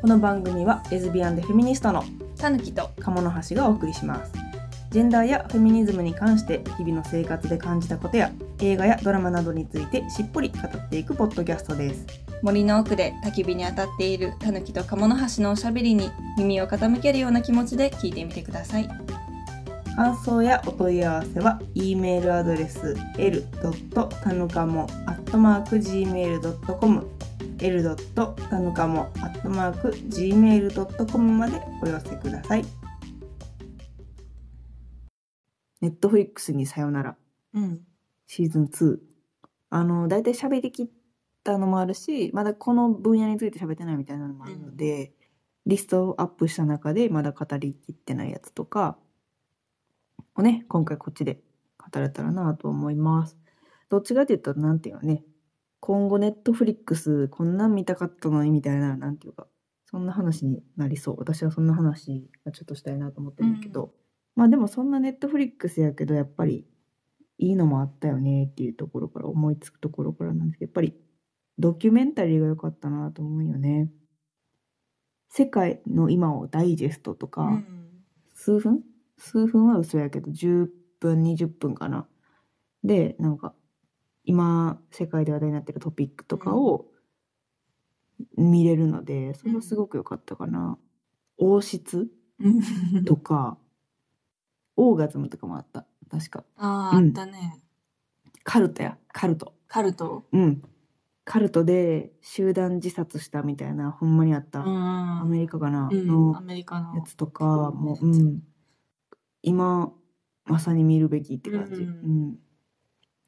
この番組はレズビアンでフェミニストのたぬきと鴨の橋がお送りしますジェンダーやフェミニズムに関して日々の生活で感じたことや映画やドラマなどについてしっぽり語っていくポッドキャストです森の奥で焚き火に当たっているたぬきと鴨の橋のおしゃべりに耳を傾けるような気持ちで聞いてみてください感想やお問い合わせは e メールアドレス l. たぬかも gmail.com l. たぬかも gmail.com までお寄せください。ネットフリックスにさよなら。うん。シーズン2あの大体喋りきったのもあるしまだこの分野について喋ってないみたいなのもあるので、リストをアップした中でまだ語りきってないやつとかをね今回こっちで語れたらなと思います。どっちかっていうとなんていうのね今後ネットフリックスこんなん見たかったのにみたいななんていうかそんな話になりそう。私はそんな話がちょっとしたいなと思ってるんだけど、まあでもそんなネットフリックスやけどやっぱりいいのもあったよねっていうところから思いつくところからなんですけどやっぱりドキュメンタリーが良かったなと思うよね。世界の今をダイジェストとか、うん。数分？数分は嘘やけど10分20分かな。でなんか今世界で話題になってるトピックとかを見れるので、それはすごく良かったかな。王室うん。とかオーガズムとかもあった。確か。あーうん。あったね、カルトや。カルト。カルト？うん。カルトで集団自殺したみたいなほんまにあった、アアメリカかな、うん、のアメリカの。やつとかも、うん、今まさに見るべきって感じ、ううん。ん。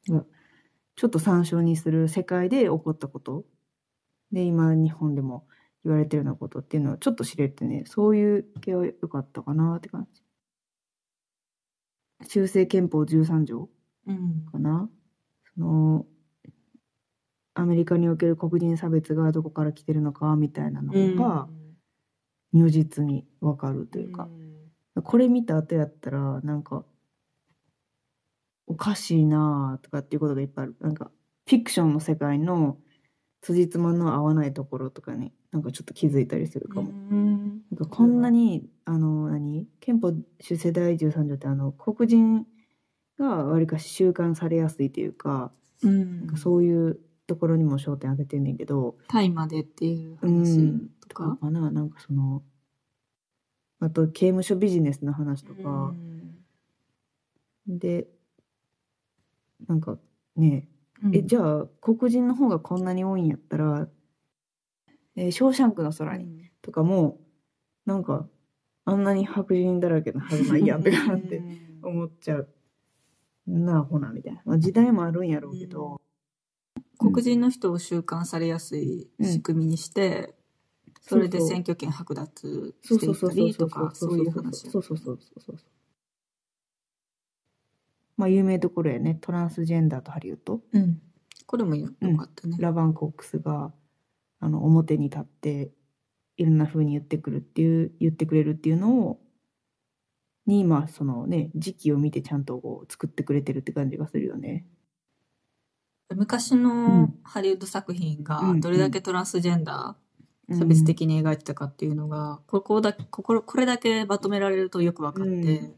だからちょっと参照にする世界で起こったこと。で今日本でも言われてるようなことっていうのをちょっと知れてねそういう系は良かったかなって感じ。修正憲法13条うん。かなそのアメリカにおける黒人差別がどこから来てるのかみたいなのが如実にわかるというか、これ見た後やったらなんかおかしいなとかっていうことがいっぱいある。なんかフィクションの世界の辻褄の合わないところとかになんかちょっと気づいたりするかも。うん。なんかこんなにあの何？憲法修正第13条ってあの黒人がわりかし習慣されやすいというかうん。なんかそういうところにも焦点当ててんねんけど、タイまでっていうう話ん、ととか。かかななんかそのあと刑務所ビジネスの話とか。う、ん。でなんかねえじゃあ黒人の方がこんなに多いんやったら「えーショーシャンクの空に」とかもなんかあんなに白人だらけのはずないやんってかって思っちゃう。なあほなみたいな、まあ、時代もあるんやろうけど、黒人の人を収監されやすい仕組みにして、それで選挙権剥奪していうったりとかそういう話そうそうそうそうそうまあ有名どころやね。トランスジェンダーとハリウッド。うん。これもよかったね、ラバンコックスがあの表に立っていろんな風に言ってくるっていう言ってくれるっていうのをに今そのね時期を見てちゃんとこう作ってくれてるって感じがするよね。昔うのん。ハリウッド作品がうんどれだけトランスジェンダー差別的に描いてたかっていうのが、ここだこここれだけまとめられるとよく分かって、うん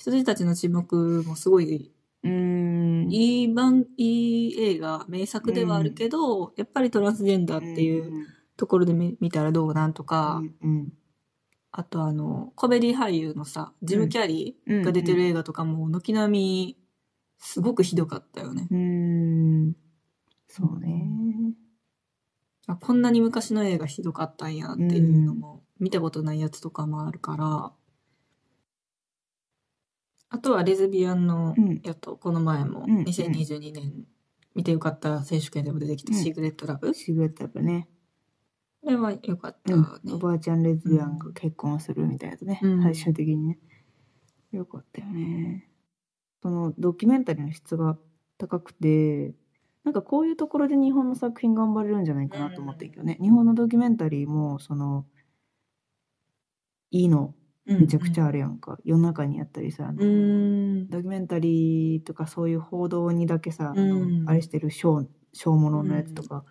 羊たちの沈黙もすごいうん。いい番いい映画名作ではあるけど、やっぱりトランスジェンダーっていうところで見見たらどうなんとか、うんあとあのコメディ俳優のさジム・キャリーが出てる映画とかも軒並みすごくひどかったよね。うん。そうね。あこんなに昔の映画ひどかったんやっていうのも、見たことないやつとかもあるからあとはレズビアンのうん。やっとこの前もうん。2022年見てよかった選手権でも出てきたうん。シークレットラブ、シグレットやっぱね、これはよかったうん。ねお。ばあちゃんレズビアンが結婚するみたいなやつね、うん。最終的にね。よかったよね。そのドキュメンタリーの質が高くて、なんかこういうところで日本の作品頑張れるんじゃないかなと思ってるけどね、日本のドキュメンタリーもそのいいのめちゃくちゃあるやんか、世の中にあったりさ。ドキュメンタリーとかそういう報道にだけさ、あのうん。あれしてるショーショーもののやつとか、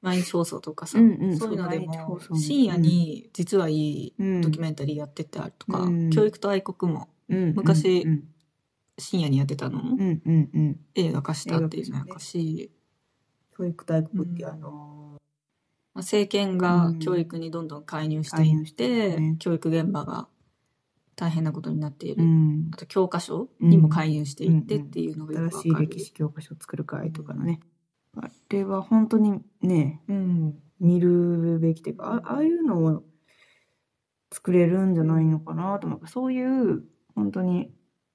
毎日放送とかさ、うんうん。そういうのでも深夜に実はいいうん。ドキュメンタリーやってたりとか、うん。教育と愛国もうん昔うん深夜にやってたのもうんうんうん。うん映画化したっていうのやかし、教育大国ってあのまあ政権がうん。教育にどんどん介入していってて、ね。教育現場が大変なことになっている、うん。あと教科書にも介入していってっていうのがよく新しいわかる、歴史教科書を作る会とかのね。あれは本当にねうん。見るべきっていうかあああいうのを作れるんじゃないのかなと思う。そういう本当に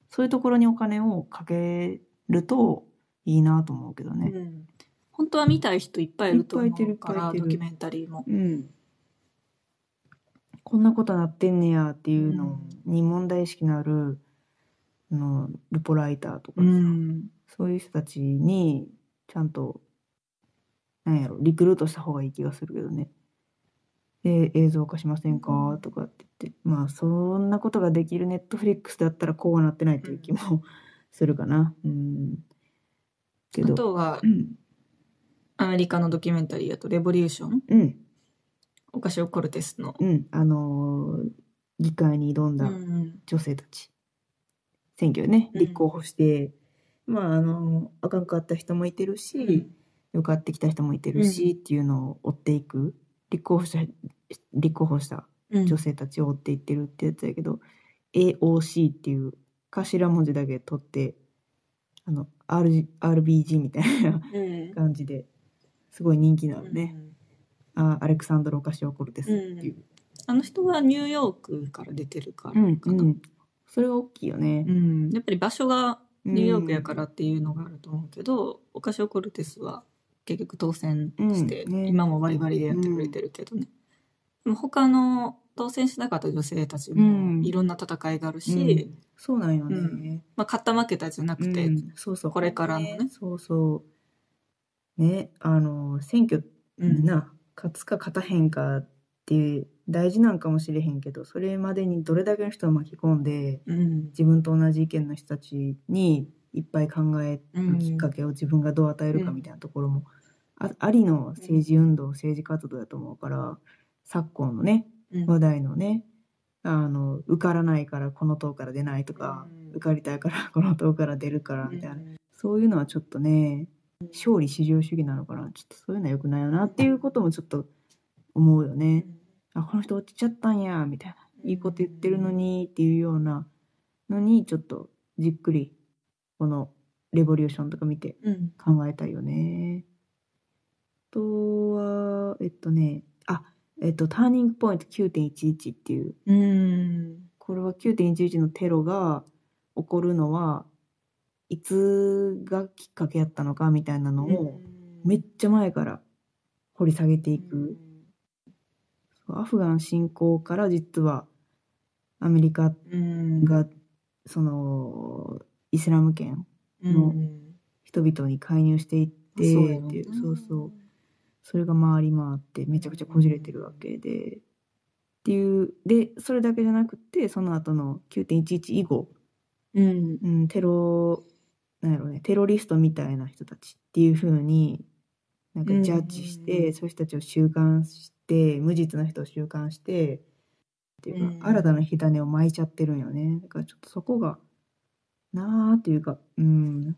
そういうところにお金をかけるといいなと思うけどね。うん本当は見たい人いっぱいいると思うからドキュメンタリーも。うん、こんなことなってんねやっていうのに問題意識のある、あのルポライターとかさ、うんそういう人たちにちゃんとなんやろリクルートした方がいい気がするけどね。で映像化しませんか、うんとかって言ってまあそんなことができるネットフリックスだったらこうはなってないっていう気もするかな。うん、けあどとはうんアメリカのドキュメンタリーだと「レボリューション。うん」オカシオ・コルテスの。うん。あのー議会に挑んうだん。女性たち、選挙ね。うん。立候補して、まああのあかんかった人もいてるし、受かってきた人もいてるし、うん。っていうのを追っていく。立候補した立候補したうん。女性たちを追っていってるってやつやけど、AOC っていう頭文字だけ取ってあの、RG RBG みたいなうん。感じですごい人気なのね、あアレクサンドロ・オカシオ・コルテスっていう、あの人はニューヨークから出てるからうんかな。うんそれは大きいよね、うん。やっぱり場所がうん。ニューヨークやからっていうのがあると思うけど、オカシオ・コルテスは結局当選して、うん。ね。今もバリバリでやってくれてるけどね、でも他の当選しなかった女性たちうん。もいろんな戦いがあるし、うん。そうなんよね、うん。まあ、勝った負けたじゃなくて、うん。そうそう。これからのね。そうそうねあの選挙うん。な、勝つか勝たへんかって大事なんかもしれへんけどそれまでにどれだけの人を巻き込んでうん。自分と同じ意見の人たちにいっぱい考えうんるきっかけを自分がどう与えるかみたいなところもあありの政治運動政治活動だと思うから昨今のねうん。話題のねあの受からないからこの党から出ないとか、うん。受かりたいからこの党から出るからみたいな、うん。そういうのはちょっとね勝利至上主義なのかな。ちょっとそういうのは良くないよなっていうこともちょっと思うよね。あこの人落ちちゃったんやみたいな。いいこと言ってるのにっていうようなのにちょっとじっくりこのレボリューションとか見てうん。考えたいよね。あとはえっとねあえっとターニングポイント9.11っていう。うん。これは9.11のテロが起こるのはいつがきっかけやったのかみたいなのをめっちゃ前から掘り下げていく。アフガン侵攻から実はアメリカうん。がそのイスラム圏うん人々に介入していってっていうなそうそう。それが回り回ってめちゃくちゃこじれてるわけで。っていうでそれだけじゃなくてその後の9.11以後、うん。うん、テロなんやろうねテロリストみたいな人たちっていう風になんかジャッジして、うんそういう人たちを収監して無実な人を収監してっていうか、うん。新たな火種を巻いちゃってるんよね。だからちょっとそこがなあっていうかうん。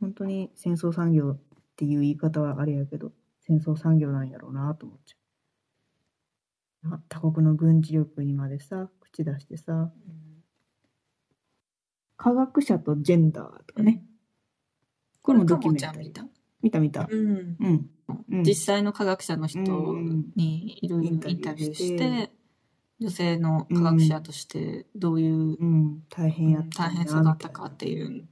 本当に戦争産業っていう言い方はあれやけど戦争産業なんやろうなと思っちゃう。あ他国の軍事力にまでさ口出してさ科学者とジェンダーとかね、これもドドキュメンタリー。見た。見たうん。うん、うん、実際の科学者の人うん。にいろいろインタビューして女性の科学者としてどういううん、大変やった大変さだったかっていう。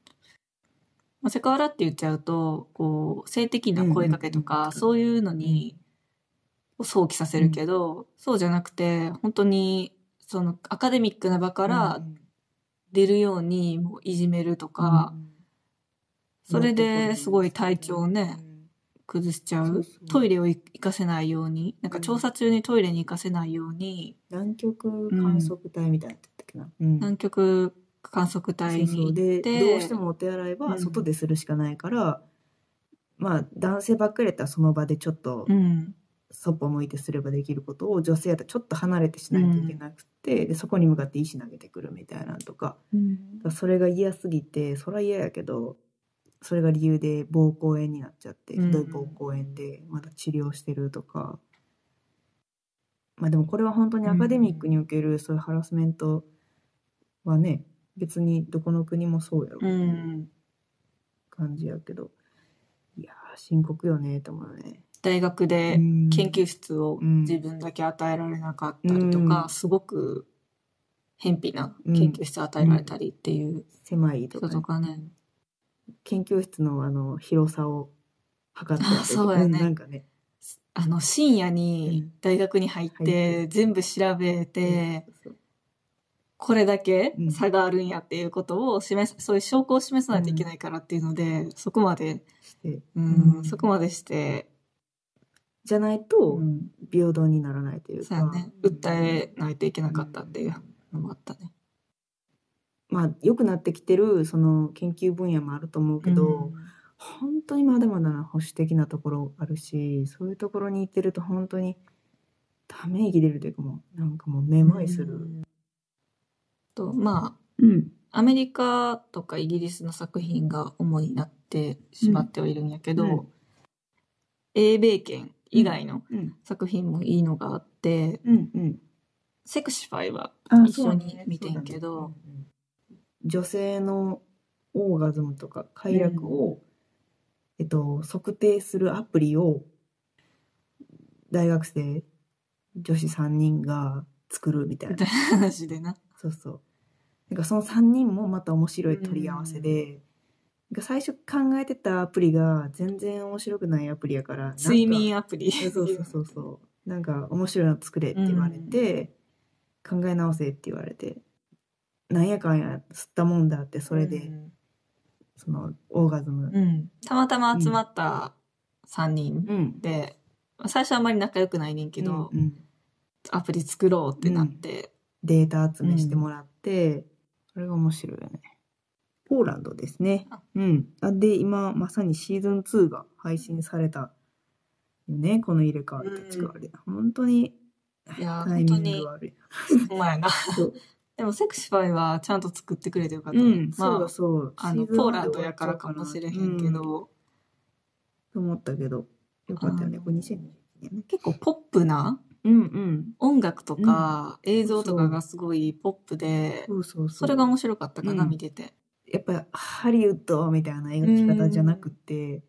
まあ、セクハラって言っちゃうとこう性的な声かけとうんうんうん。かそういうのに想起させるけど、そうじゃなくて本当にそのアカデミックな場から出るようにもういじめるとか、それですごい体調をね、崩しちゃう。トイレを行かせないようになんか調査中にトイレに行かせないように、南極観測隊みたいな南極観測隊に行でってどうしてもお手洗いは外でするしかないから、まあ男性ばっかりやったらその場でちょっとうん。そっぽ向いてすればできることを女性やったらちょっと離れてしないといけなくて、でそこに向かって石投げてくるみたいなのとか。だからそれが嫌すぎてそれは嫌やけどそれが理由で膀胱炎になっちゃってうん。ひどい膀胱炎でまだ治療してるとか、まあでもこれは本当にアカデミックにおけるそういうハラスメントはね別にどこの国もそうやろう感じやけど、いやー深刻よねと思うね。大学でうん。研究室をうん。自分だけ与えられなかったりとか、うん。すごく偏僻な研究室を与えられたりっていう狭いとか,、ね。研究室のあの広さを測ってあそうやね。んなんかね。あの深夜にうん。大学に入っ入て。全部調べて、これだけうん。差があるんやっていうことを示す、そういう証拠を示さないといけないからっていうので、そこまで、うん。そこまでして、じゃないとうん。平等にならないというか、そうやね、訴えないといけなかったっていうのもあったね。まあ良くなってきてるその研究分野もあると思うけど、本当にまだまだな保守的なところあるしそういうところに行ってると本当にため息出るというかもうなんかもうめまいする。うん。とまうん。あアメリカとかイギリスの作品が主になってしまってはいるんやけど、うん。英米圏以外のうん。作品もいいのがあって、うんうん。セクシファイはあ一緒に見てんけど、ねうんうん女性のオーガズムとか快楽を、えっと、測定するアプリを大学生女子3人が作るみたいな。話でな。そうそう。なんかその3人もまた面白い取り合わせで、最初考えてたアプリが全然面白くないアプリやから睡眠アプリ。そうそうそうそう。なんか面白いの作れって言われて、考え直せって言われて。なんやかんや吸ったもんだってそれで、うん。そのオーガズム。うん。たまたま集まった3人うん。で、最初あんまり仲良くないねんけど、うんうん。アプリ作ろうってなって、データ集めしてもらって、それが面白いよねポーランドですね。あ。うん。あで今まさにシーズン2が配信されたよね。この入れ替わり立ち替わり、本当にいやタイミング悪い。ほんまやな。でもセクシファイはちゃんと作ってくれてよかったね。うん、そうまだそうあ、あの、ポーランドやからかもしれへんけど、うん。と思ったけどよかったよね。これ2020年ね。結構ポップなうんうん。音楽とか映像とかがすごいポップで、それが面白かったかな、うん。見てて。やっぱハリウッドみたいな描き方じゃなくて、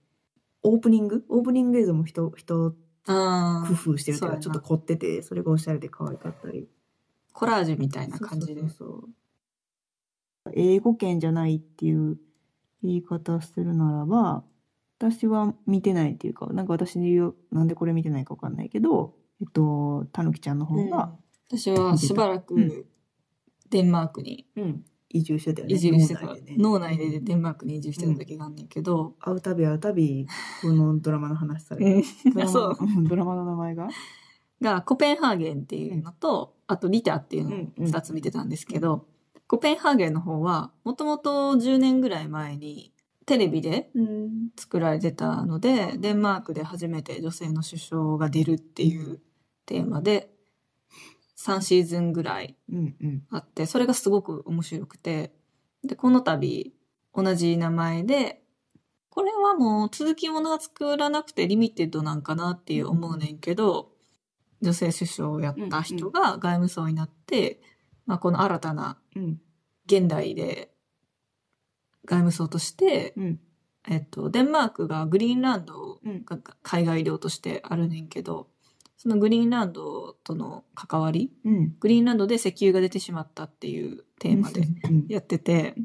オープニング？オープニング映像も人人あ工夫してるかちょっと凝っててそれがおしゃれで可愛かったり。コラージュみたいな感じで。英語圏じゃないっていう言い方するならば私は見てないっていうかなんか私で言うなんでこれ見てないかわかんないけどえっとたぬきちゃんの方うん。が、私はしばらうん。くデンマークにうん移住してたよね移住してた、脳内でね。デンマークに移住してた時があんねんけど、会うたび会うたびこのドラマの話されうんて、ドラマそう。ん ドラマの名前が？がコペンハーゲンっていうのと、あとリタっていうのをうんうん。2つ見てたんですけど、コペンハーゲンの方はもともと10年ぐらい前にテレビでうん。作られてたのでデンマークで初めて女性の首相が出るっていうテーマで3シーズンぐらいあってそれがすごく面白くて。でこの度同じ名前でこれはもう続きものは作らなくてリミテッドなんかなっていう思うねんけど女性首相をやった人が外務省になって、まあ、この新たなうん。現代で外務省として、うん。えっと、デンマークがグリーンランドうん。が海外領としてあるねんけどそのグリーンランドとの関わりうん。グリーンランドで石油が出てしまったっていうテーマでうん。やってて、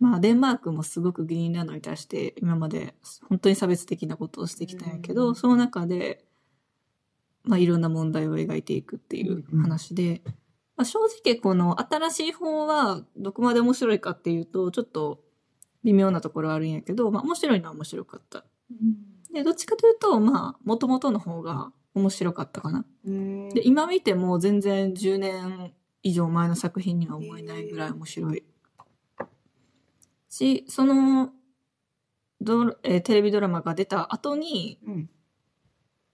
まあデンマークもすごくグリーンランドに対して今まで本当に差別的なことをしてきたんやけど、うん。その中で、まあいろんな問題を描いていくっていう話で、まあ、正直この新しい方はどこまで面白いかっていうとちょっと微妙なところあるんやけど、まあ面白いのは面白かった。で、どっちかというと、まあ元々の方が面白かったかな。うんで、今見ても全然10年以上前の作品には思えないぐらい面白い。し、その、ドえーテレビドラマが出た後に、うん。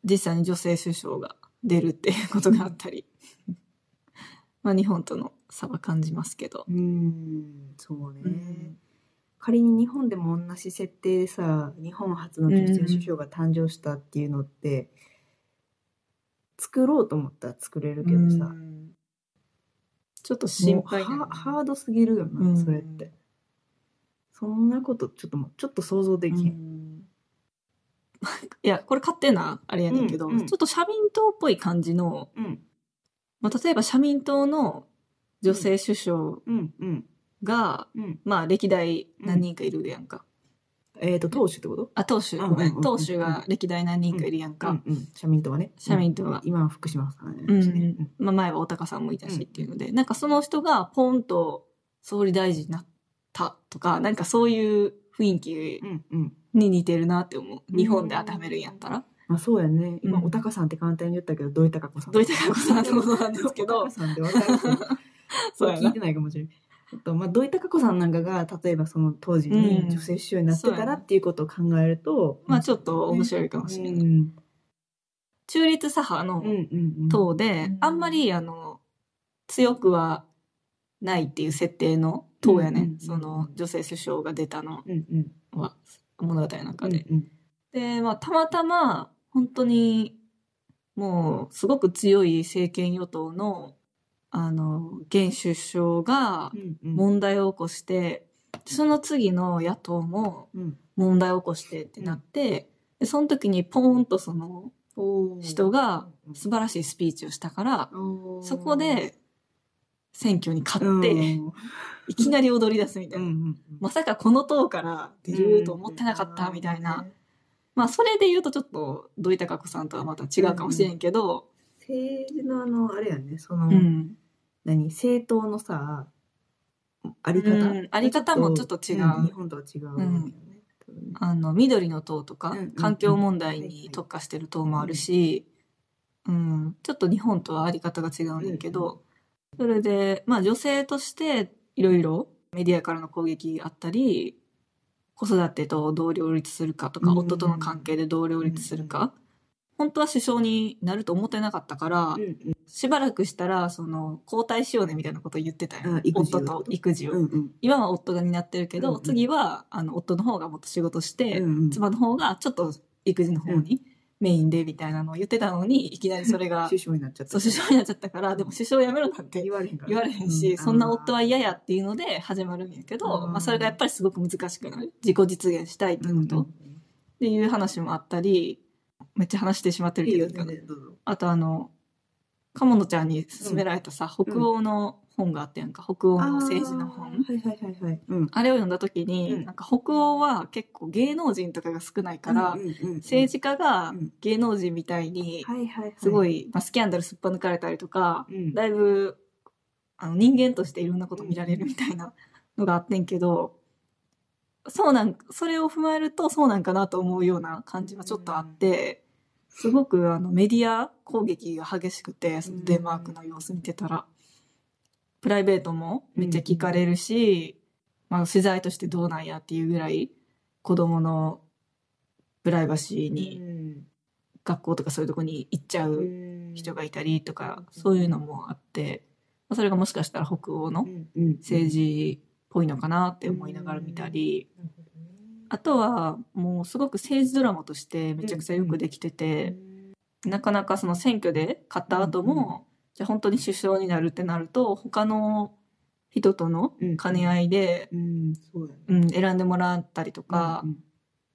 実際に女性首相が出るっていうことがあったり。まあ日本との差は感じますけど。うん、そうね。うん仮に日本でも同じ設定でさ、日本初の女性首相が誕生したっていうのって、作ろうと思ったら作れるけどさ、うんちょっと心配ねハハードすぎるよな、うんそれって。そんなことちょっともうちょっと想像できへん。うん いや、これ勝手なあれやねんけど、うんうんちょっと社民党っぽい感じの、うん、まあ、例えば社民党の女性首相が、うん。まあ歴代何人かいるやんか。えっ、と、党首ってこと？あ、党首、うんごめん、うんうん党首が歴代何人かいるやんか。うん、うん。社民党はね。社民党は今は福島さんやうん。うんまあ前はお高さんもいたしっていうので、なんかその人がポンと総理大臣になったとか、なんかそういう雰囲気うん、うん。に似てるなって思う。日本で当てはめるんやったら。まあそうやね。今、うんお高さんって簡単に言ったけど、土井孝子さん。土井孝子さんってことなんですけどお高さんって分かる人そう聞いてないかもしれない。えっと、まあ、土井孝子さんなんかが、例えばその当時にうん女性首相になってたそうやならっていうことを考えると、まあちょっと面白いかもしれない。うん。中立左派のうんうんうん。党で、うんあんまりあの、強くはないっていう設定の党やね。うんうんうんその女性首相が出たのうんうん。は、物語の中で。うんで、まあ、たまたま、本当に、もう、すごく強い政権与党の、あの、現首相がうんうん。問題を起こして、その次の野党もうん。問題を起こしてってなって、でその時にポーンとその人が素晴らしいスピーチをしたから、そこで選挙に勝うんって、うんいきなり踊り出すみたいな。うんまさかこの党から出ると思ってなかったみたいな。。まあ、それで言うとちょっと、土井孝子さんとはまた違うかもしれんけど、政治のあの、あれやね、その、うん。何、政党のさ、あり方、うんあり方もちょっと違う。ん日本とは違うよね。多分ね。あの、緑の党とかうんうん、環境問題に特化してる党もあるし、うん、ちょっと日本とはあり方が違うんだけど、それで、まあ女性としていろいろメディアからの攻撃あったり、子育てとどう両立するかとか、うん夫との関係でどう両立するか、本当は首相になると思ってなかったから、うんうん。しばらくしたら、その、交代しようねみたいなことを言ってたよ。夫と育児を。うんうん。今は夫が担ってるけど、うんうん。次は、あの、夫の方がもっと仕事して、うんうん。妻の方がちょっと育児の方にメインでみたいなのを言ってたのに、いきなりそれが、首相になっちゃった。そう、首相になっちゃったから、でも首相辞めろなんて言われへんから。ね。言われへんし、うそんな夫は嫌やっていうので始まるんやけど、うん。まあそれがやっぱりすごく難しくなる。自己実現したいってうんこと、っていう話もあったり、めっちゃ話してしまってるけど、全然どうぞ。あとあの、鴨野ちゃんに勧められたさ、北欧の本があったやんか、北欧の政治の本。あーはいはいはいはい。うん。あれを読んだ時に、うんなんか北欧は結構芸能人とかが少ないから、うんうんうん政治家がうん芸能人みたいに、はいはいはい。すごい、まあ、スキャンダルすっぱ抜かれたりとか、うん、だいぶ、あの人間としていろんなこと見られるみたいなのがあってんけど、そうなん、それを踏まえるとそうなんかなと思うような感じはちょっとあって、すごくあのメディア攻撃が激しくて、そのデンマークの様子見てたら、プライベートもめっちゃ聞かれるし、まあ取材としてどうなんやっていうぐらい、子供のプライバシーに学校とかそういうとこに行っちゃう人がいたりとか、そういうのもあって、まあそれがもしかしたら北欧の政治っぽいのかなって思いながら見たり、あとはもうすごく政治ドラマとしてめちゃくちゃよくできてて、なかなかその選挙で勝った後も、じゃあ本当に首相になるってなると、他の人との兼ね合いで、うん、選んでもらったりとかうん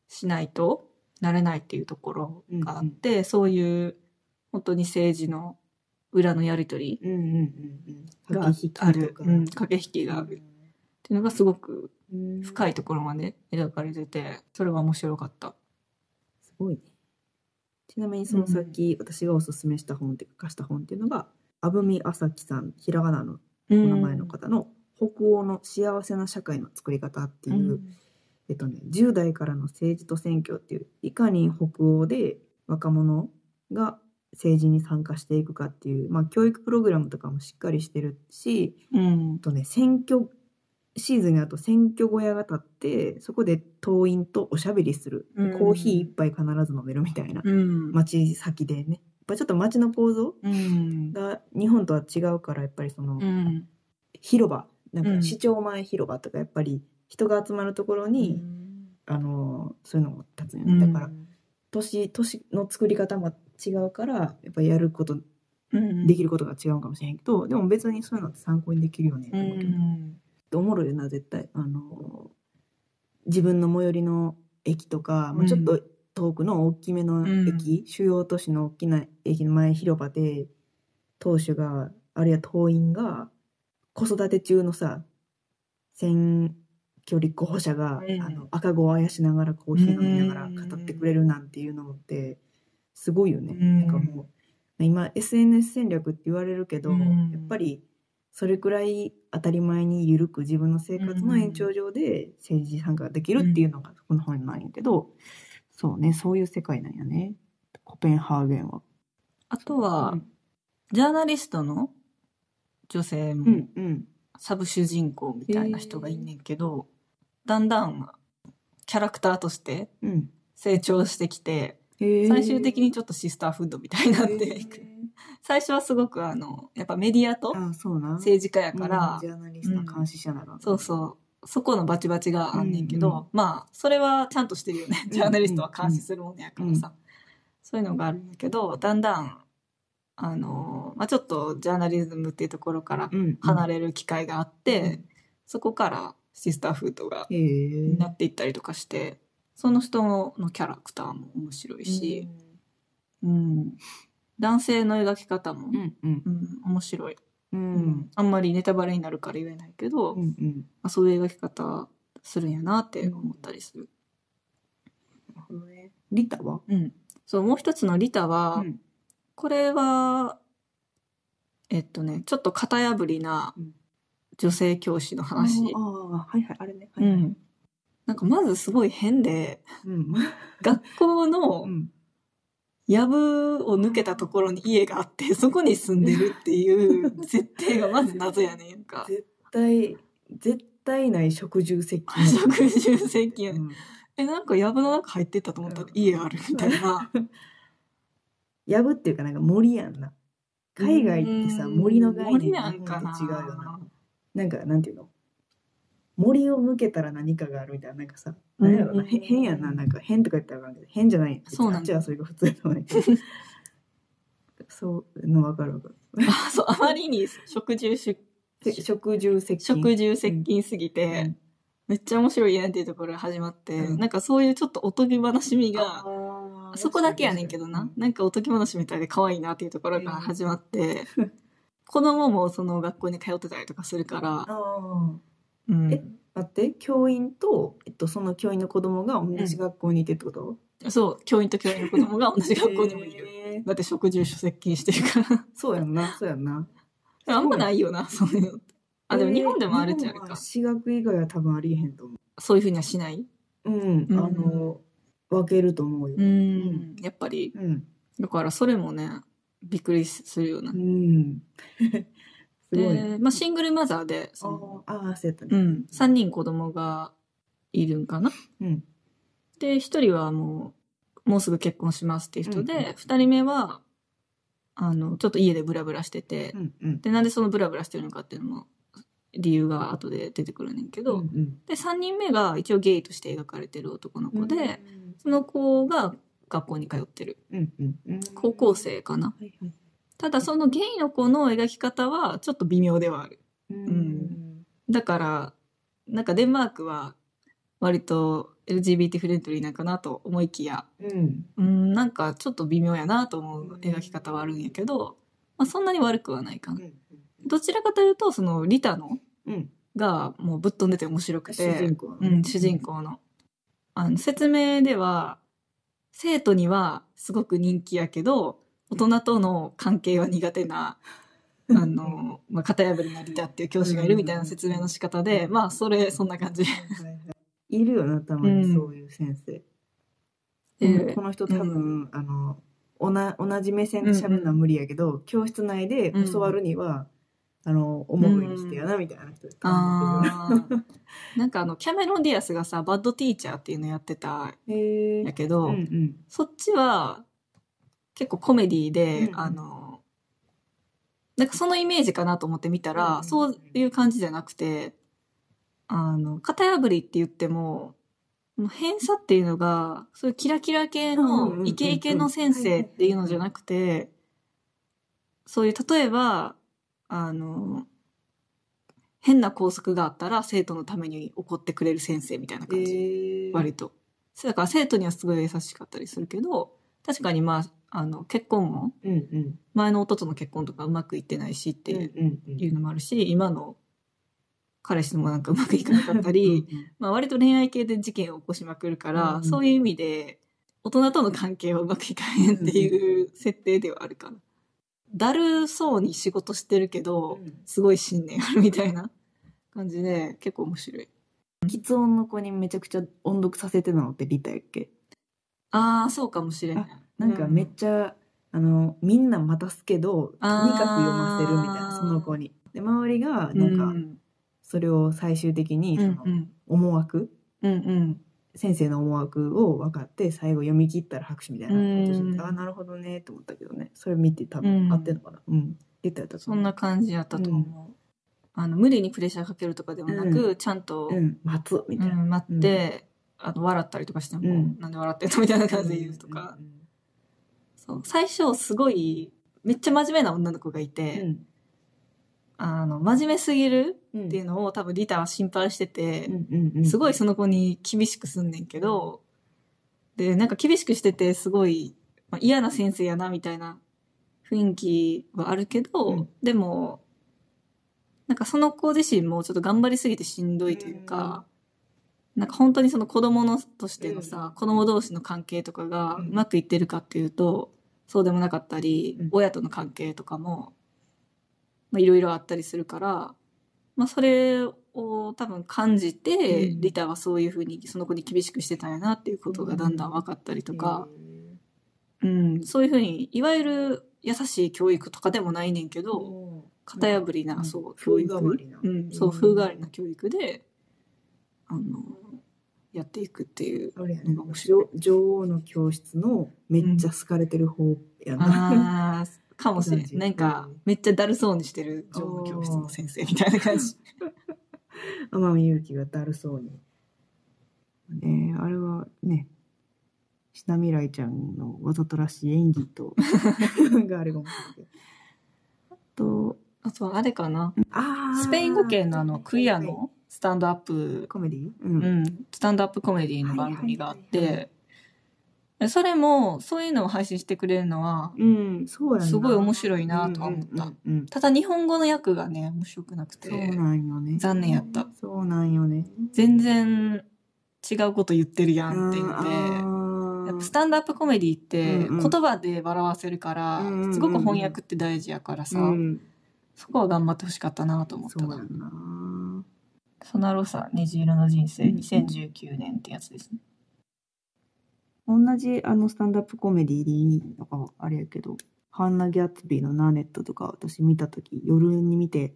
しないとなれないっていうところがあって、そういう本当に政治の裏のやりとり。がある、うん、駆け引きがあるっていうのがすごく深い。いところまで描かれてて、それは面白かった。すごいね。ちなみにそのさっき私がおすすめした本って書かした本っていうのが、阿部美朝樹さん、ひらがなのおお名前の方の北欧の幸せな社会の作り方っていう、えっとね、10代からの政治と選挙っていう、いかに北欧で若者が政治に参加していくかっていう、まあ教育プログラムとかもしっかりしてるし、うんあとね、選挙シーズンになると選挙小屋が立ってそこで党員とおしゃべりする、うん。コーヒー一杯必ず飲めるみたいな、うん。街先でね。やっぱちょっと街の構造うん。が日本とは違うからやっぱりその、うん。広場。なんうん。か市庁前広場とかやっぱり人が集まるところに、あのそういうのも立つよね、だから都市都市の作り方も違うからやっぱりやることうん、できることが違うかもしれんけど、でも別にそういうのって参考にできるよねとう思うけど、ん。おもろいよな絶対。あの自分の最寄りの駅とか、もうちょっと遠くの大きめの駅、主要都市の大きな駅の前広場で党首があるいは党員が子育て中のさ選挙立候補者が、うん。あの赤子をあやしながらコーヒー飲みながら語ってくれるなんていうのってすごいよね。うん。なんかもう今 SNS 戦略って言われるけど、うん。やっぱりそれくらい当たり前に緩く自分の生活の延長上で政治参加ができるっていうのがこの本なんやけど、そうねそういう世界なんやね。コペンハーゲンは。あとは、うん。ジャーナリストの女性も、うんうん。サブ主人公みたいな人がいんねんけど、だんだんキャラクターとしてうん。成長してきて、最終的にちょっとシスターフードみたいになっていく。最初はすごくあの、やっぱメディアと政治家やから、うんジャーナリストの監視者なら、そうそう、そこのバチバチがあんねんけど、うんうんまあ、それはちゃんとしてるよね。んジャーナリストは監視するもんやからさ。そういうのがあるんやけど、だんだん、あの、まあちょっとジャーナリズムっていうところからうん離れる機会があって、そこからシスターフードがへえなっていったりとかして、その人のキャラクターも面白いし、うん男性の描き方も、うんうん。うん面白い、ううん。んあんまりネタバレになるから言えないけど、うんうん。まあ、そういう描き方するんやなって思ったりする。なるほどね。リタは？うん。そう、もう一つのリタは、うん。これは、えっとね、ちょっと型破りなうん。女性教師の話。ああはいはいあれね。はいはい。うん。なんかまずすごい変で、うん。学校のうん藪を抜けたところに家があって、そこに住んでるっていう設定がまず謎やねんか。絶対絶対ない食住接近食住接近うん。え、なんか藪の中入ってったと思ったら家あるみたいな。やぶっていうかなんか森やんな。海外ってさうん。森の概念森なんかな日本と違うよな。なんかなんていうの？森を抜けたら何かがあるみたいななんかさうん何やろなへ変やんななんか変とか言ったらあかんけど変じゃない。そうなんだ。あっちはそれが普通だと思うけどそうの分かる分かる。あそう、あまりに食住出せ食住接近。食住接近すぎて、うん。めっちゃ面白いやんっていうところが始まって、うん。なんかそういうちょっとおとぎ話みが、そこだけやねんけどな、なんかおとぎ話みたいで可愛いなっていうところから始まって、子供もその学校に通ってたりとかするから、うん。え待って教員と、えっと、その教員の子供が同じ学校にいてってこと、そう、教員と教員の子供が同じ学校にもいる。へー。だって食住接近してるから。そうやんなそうやんな。あんまないよな、そういうの。あ、でも日本でもあるっちゃうか。日本は。私学以外は多分ありえへんと思そういうふうにはしない？ううん、うん。あの分けると思うよ。うん、やっぱり。うん。だからそれもね、びっくりするような。う。んで、まあ、シングルマザーで、そのあそうやったね。うん、3人子供がいるんかな？うん。で、1人はもう、もうすぐ結婚しますっていう人で、うん2人目は、あの、ちょっと家でブラブラしててう、んうん。で、なんでそのブラブラしてるのかっていうのも、理由が後で出てくるねんけど、うんうん。で、3人目が一応ゲイとして描かれてる男の子で、うん。その子が学校に通ってる。うんうんうん。高校生かな？はいはいただそのゲイの子の描き方はちょっと微妙ではある。うんだから、なんかデンマークは割と LGBT フレンドリーなんかなと思いきや、うんうん、なんかちょっと微妙やなと思う描き方はあるんやけど、まあそんなに悪くはないかな。どちらかというと、そのリタのうんがもうぶっ飛んでて面白く主て、人公うん、主人公の。あの、説明では、生徒にはすごく人気やけど、大人との関係は苦手な、あの、まあ、型破りなリタっていう教師がいるみたいな説明の仕方で、まあ、それ、そんな感じ。は いるよなたまにそういう先生。でこの人多分、あのおな同じ目線で喋るのは無理やけど、教室内で教わるには、あの、思うようにしてやな、みたいな人感あー。なんかあの、キャメロン・ディアスがさ、バッドティーチャーっていうのやってたやけど、うんうん。そっちは結構コメディで、うんうんあの、なんかそのイメージかなと思って見たら、うんうんそういう感じじゃなくて、あの、型破りって言っても、偏差っていうのが、そういうキラキラ系のイケイケの先生っていうのじゃなくて、そういう、例えば、あの、変な校則があったら生徒のために怒ってくれる先生みたいな感じ。へー割と。だから生徒にはすごい優しかったりするけど、確かにまあ、あの、結婚も、うんうん。前の夫との結婚とかうまくいってないしっていううんうんいうのもあるし、今の彼氏もなんかうまくいかなかったり、まあ割と恋愛系で事件を起こしまくるから、うんそういう意味で、大人との関係はうまくいかへんっていう設定ではあるかな。だるそうに仕事してるけど、すごい信念あるみたいな感じで、結構面白い。喫音の子にめちゃくちゃ音読させてたのってリタやっけ？ああ、そうかもしれない。なんかめっちゃ、あのみんな待たすけどとにかく読ませるみたいなその子に。で周りがなんかうんそれを最終的にそのうん。思惑、うんうん。先生の思惑を分かって最後読み切ったら拍手みたいなうん。あなるほどねと思ったけどね。それ見て多うん。分合ってんのかな？うん。出たやったとそんな感じやったと思う、あの無理にプレッシャーかけるとかでもなく、うちゃんと、うん。待つみうたいな、ん待って、あの笑ったりとかしても、うん。なんで笑ってんの？みたいな感じで言うとか、そう。最初すごいめっちゃ真面目な女の子がいて、うん。あの真面目すぎるうん。っていうのを多分リタは心配してて、すごいその子に厳しくすんねんけど、で、なんか厳しくしててすごい、まあ、嫌な先生やなみたいな雰囲気はあるけど、うん。でも、なんかその子自身もちょっと頑張りすぎてしんどいというか、なんか本当にその子供のとしてのさ、子供同士の関係とかがうん。うまくいってるかっていうと、そうでもなかったり、うん。親との関係とかも、まあいろいろあったりするから、まあそれを多分感じて、うん。リタはそういうふうにその子に厳しくしてたんやなっていうことがだんだん分かったりとか、うん、そういうふうに、いわゆる優しい教育とかでもないねんけど、型破りな、うん。そう、風教育。そう、うん。風変わりな教育で、あの、やっていくっていう。あれやねのが面白い女女王の教室のめっちゃ好かれてる方やな、ああ、かもしれん。なんかうん、めっちゃだるそうにしてる女王の教室の先生みたいな感じ。天海祐希がだるそうに。ねえあれはね、シナミライちゃんのわざとらしい演技と、があれが面白い。あと、あとはあれかな。スペイン語圏のあの、クイアのスタンドアップ、コメディ？う。うんん、スタンドアップコメディの番組があっはいはいはいて、でそれも、そういうのを配信してくれるのは、うん、そうやなすごい面白いなとは思ったうんうんうんただ日本語の訳がね、面白くなくて、そうなんよね。残念やった。そうなんよね。全然違うこと言ってるやんっていうあので、ーやっぱスタンドアップコメディってうんうん言葉で笑わせるから、うんうんうんすごく翻訳って大事やからさ、うん、そこは頑張ってほしかったなと思ったなそうや。な。ソナロサ虹色の人生うん2019年ってやつですね。同じあのスタンダップコメディでいいのかあれやけど、ハンナ・ギャッツビーのナーネットとか私見たとき、夜に見て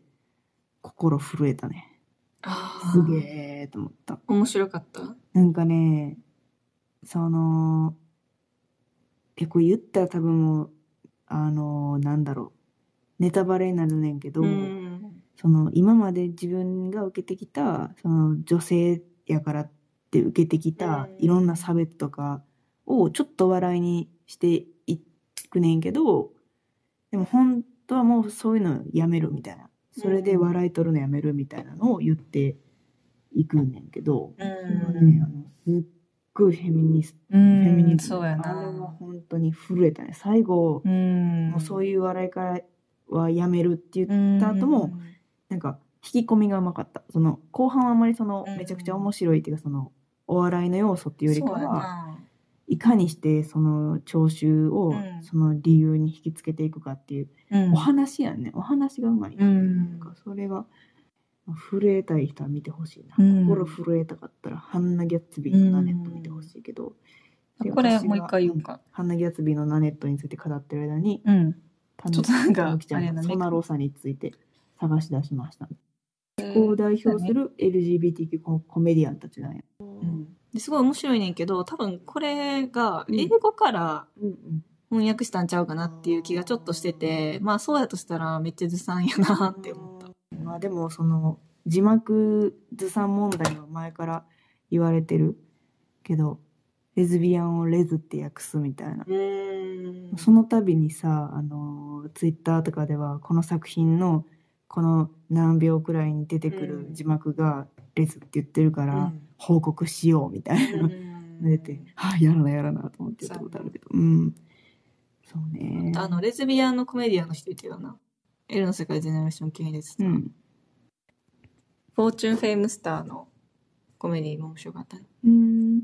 心震えたね。すげえと思った。面白かった？なんかね、その、結構言ったら多分もう、あの、なんだろう、ネタバレになるねんけど、うん。その今まで自分が受けてきたその女性やからって受けてきたうん。いろんな差別とかをちょっと笑いにしていくねんけどでも本当はもうそういうのやめるみたいな。それで笑い取るのやめるみたいなのを言っていくんねんけど、うそれはねあのすっごいフェミニスト、フェミニズムそうやあれはな。本当に震えたね。最後、うん。もうそういう笑いからはやめるって言った後も、なんか引き込みがうまかった。その後半はあんまりそのうん。めちゃくちゃ面白いっていうかそのお笑いの要素っていうよりかはな。いかにしてその聴衆をうん。その理由に引きつけていくかっていううん。お話やんね。お話がうまい、うんなん。かそれが震えたい人は見てほしいな、うん。心震えたかったらハンナ・ギャッツビーのナネット見てほしいけど、でこれもう一回言おうか。ハンナ・ギャッツビーのナネットについて語ってる間にうん。たちょっとなんかあながソナローサについて探し出しました。ここを代表する LGBTQ ココメディアンたちなんや。すごい面白いねんけど、多分これがうん英語から。翻訳したんちゃうかなっていう気がちょっとしてて、まあそうやとしたらめっちゃずさんやなって思った。まあでもその字幕ずさん問題は前から言われてるけどレズビアンをレズって訳すみたいな、うんその度にさあのツイッターとかではこの作品のこの何秒くらいに出てくる字幕がレズって言ってるから報告しようみたいな。の出て、はあやらなやらなと思って言ったことあるけど。うん。そうね。あの、レズビアンのコメディアンの人いたよな。エルの世界ジェネレーション系列。うん。フォーチュンフェイムスターのコメディも面白かったね。うん。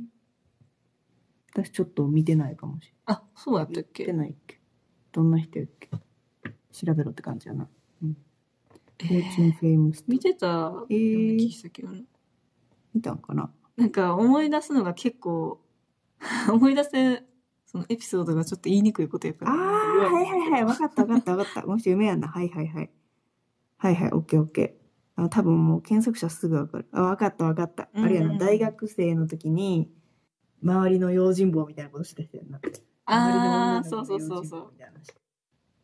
私ちょっと見てないかもしれない。あ、そうやったっけ？てないっけ？どんな人やっけ？調べろって感じやな。えフォーチュンーフェイムス見てたようなえー気したけどな。見たんかななんか思い出すのが結構、思い出せ、そのエピソードがちょっと言いにくいことやから。ああ、はいはいはい。わかったわかったわかった。もし夢やんな。はいはいはい。はいはい、オッケーオッケー。あの、多分もう検索したらすぐわかる。あ、わかったわかった。あれやな、うんうん大学生の時に、周りの用心棒みたいなことしてたよな。ああ、周りのそう女の子の用心そうそうそう。棒みたいな話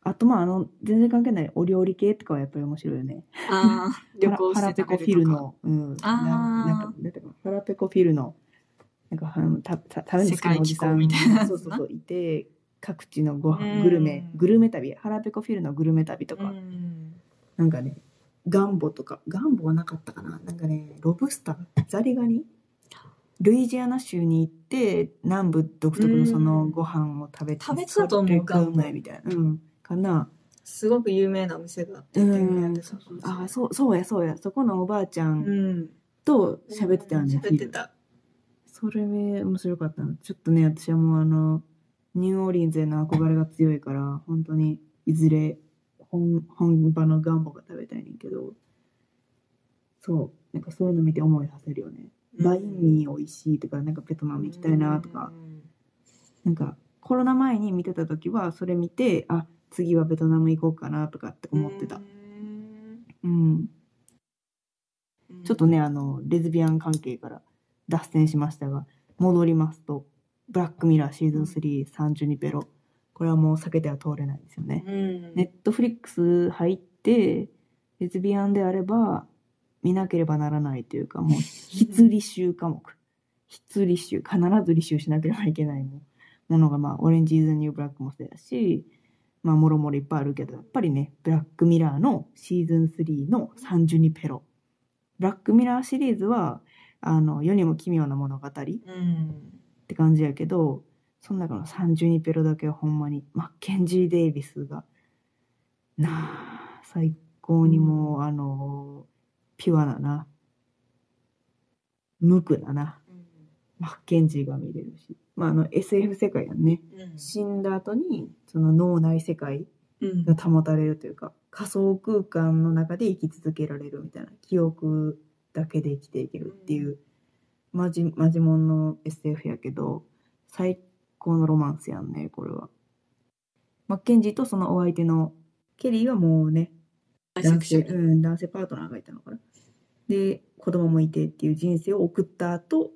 あと、まあ、あの、全然関係ないお料理系とかはやっぱり面白いよね。ああ、旅行ハラしてペコフィル食べるとか。の、うん。あーななんか、出てこないハラペコフィルの、なんか、たた食べるの好きなおじさんみたいなそうそうそう、いて、各地のごうん飯、グルメ、グルメ旅、ハラペコフィルのグルメ旅とうか、ん。なんかね、ガンボとか、ガンボはなかったかななんかね、ロブスター、ザリガニ？ルイジアナ州に行って、南部独特のそのご飯を食べて、食べてたと思うそれがうまいみたいな。うん。かな。すごく有名なお店があって、うんでそうそうそうあ、そう、そうや、そうや。そこのおばあちゃんうん。と喋ってたんで、喋ってた。それね、面白かったな。ちょっとね、私はもうあの、ニューオーリンズへの憧れが強いから、本当にいずれ本本場のガンボが食べたいねんけど、そう、なんかそういうの見て思いさせるよね。バインミー美味しいとか、なんかベトナム行きたいなとか、なんかコロナ前に見てた時は、それ見て、あ、次はベトナム行こうかなとかって思ってた。うん。ちょっとね、あの、レズビアン関係から脱線しましたが、戻りますと、ブラックミラーシーズン3、サンジュニペロ。これはもう避けては通れないですよね。うん。ネットフリックス入って、レズビアンであれば、見なければならないというか、もう、必履修科目。必履修、必ず履修しなければいけないもものが、まあ、 Orange Is New Black もそうやし、まあ、もろもろいっぱいあるけど、やっぱりね、ブラックミラーのシーズン3のサンジュニペロ。ブラックミラーシリーズは、あの、世にも奇妙な物語っうん。て感じやけど、その中のサンジュニペロだけはほんまに、マッケンジー・デイビスが、なあ、最高にもう、あの、ピュアなな、無垢なな、マッケンジーが見れるし、まあ、あの、SF 世界やんね。死んだ後に、その脳内世界うん。が保たれるというか、仮想空間の中で生き続けられるみたいな、記憶だけで生きていけるっていう、マジ、マジモンの SF やけど、最高のロマンスやんね、これは。マッケンジーとそのお相手の、ケリーはもうね、男性、うん、男性パートナーがいたのかな。で、子供もいてっていう人生を送った後、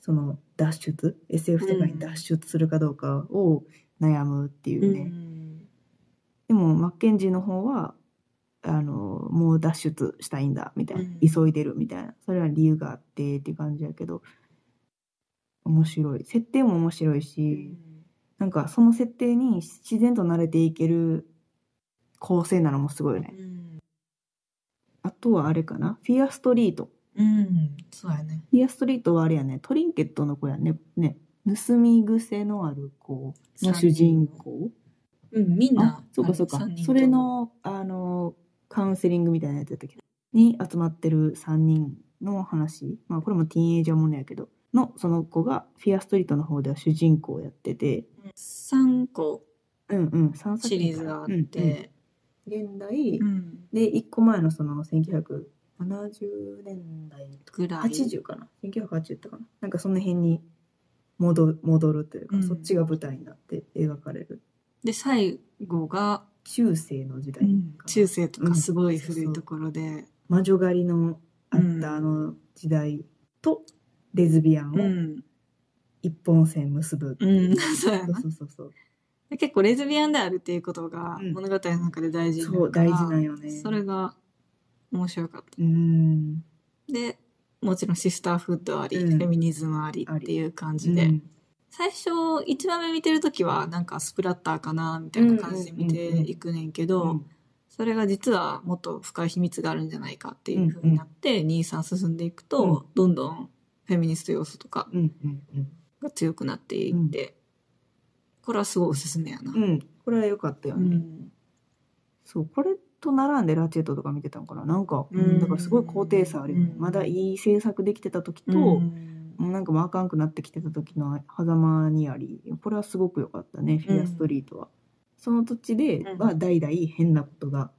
その脱出、SF 世界に脱出するかどうかを悩むっていうね。でも、マッケンジーの方は、あの、もう脱出したいんだ、みたいな。うん急いでる、みたいな。それは理由があってっていう感じやけど、面白い。設定も面白いし、なんかその設定に自然と慣れていける構成なのもすごいよね。あとはあれかなフィアストリート。うん。そうやね。フィアストリートはあれやね、トリンケットの子やね。ね。盗み癖のある子の主人公。うん、みんなあ。、そうかそうかそれ、の、あの、カウンセリングみたいなやつやったっけ？に集まってる3人の話。まあこれもティーンエイジャーものやけど。の、その子が、フィアストリートの方では主人公をやってて、3個うんうん、3作シ品リーズがあっうんうんて、現代、うん。で、1個前のその1970年代ぐらい。80かな ?1980 ったかな。なんかその辺に戻る戻るというか、うん。そっちが舞台になって描かれる。で、最後が中世の時代かな。中世とかすごいうん古いところで、魔女狩りのあったあの時代とレズビアンをうん、一本線結ぶってういう、ん、そうやな。そうそうそうで結構レズビアンであるっていうことがうん。物語の中で大事そうになるから大事なんよね。それが面白かっうん。たでもちろんシスターフッドあり、うん。フェミニズムありっていう感じで、うん。最初1話目見てる時はなんかスプラッターかなみたいな感じで見ていくねんけど、うん。それが実はもっと深い秘密があるんじゃないかっていう風になって、23進んでいくと、うん。どんどんフェミニスト要素とかうんうんうん。が強くなっていって、これはすごいおすすめやな。うん。これは良かったよね、うん。そうこれと並んでラチェットとか見てたのかな。なんか、うん。うんだからすごい高低差あるよね、うん。まだいい制作できてた時と、うん。なんかもうあかんくなってきてた時の狭間にありこれはすごく良かったねフィアストリートは、その土地でうん。は代々変なことが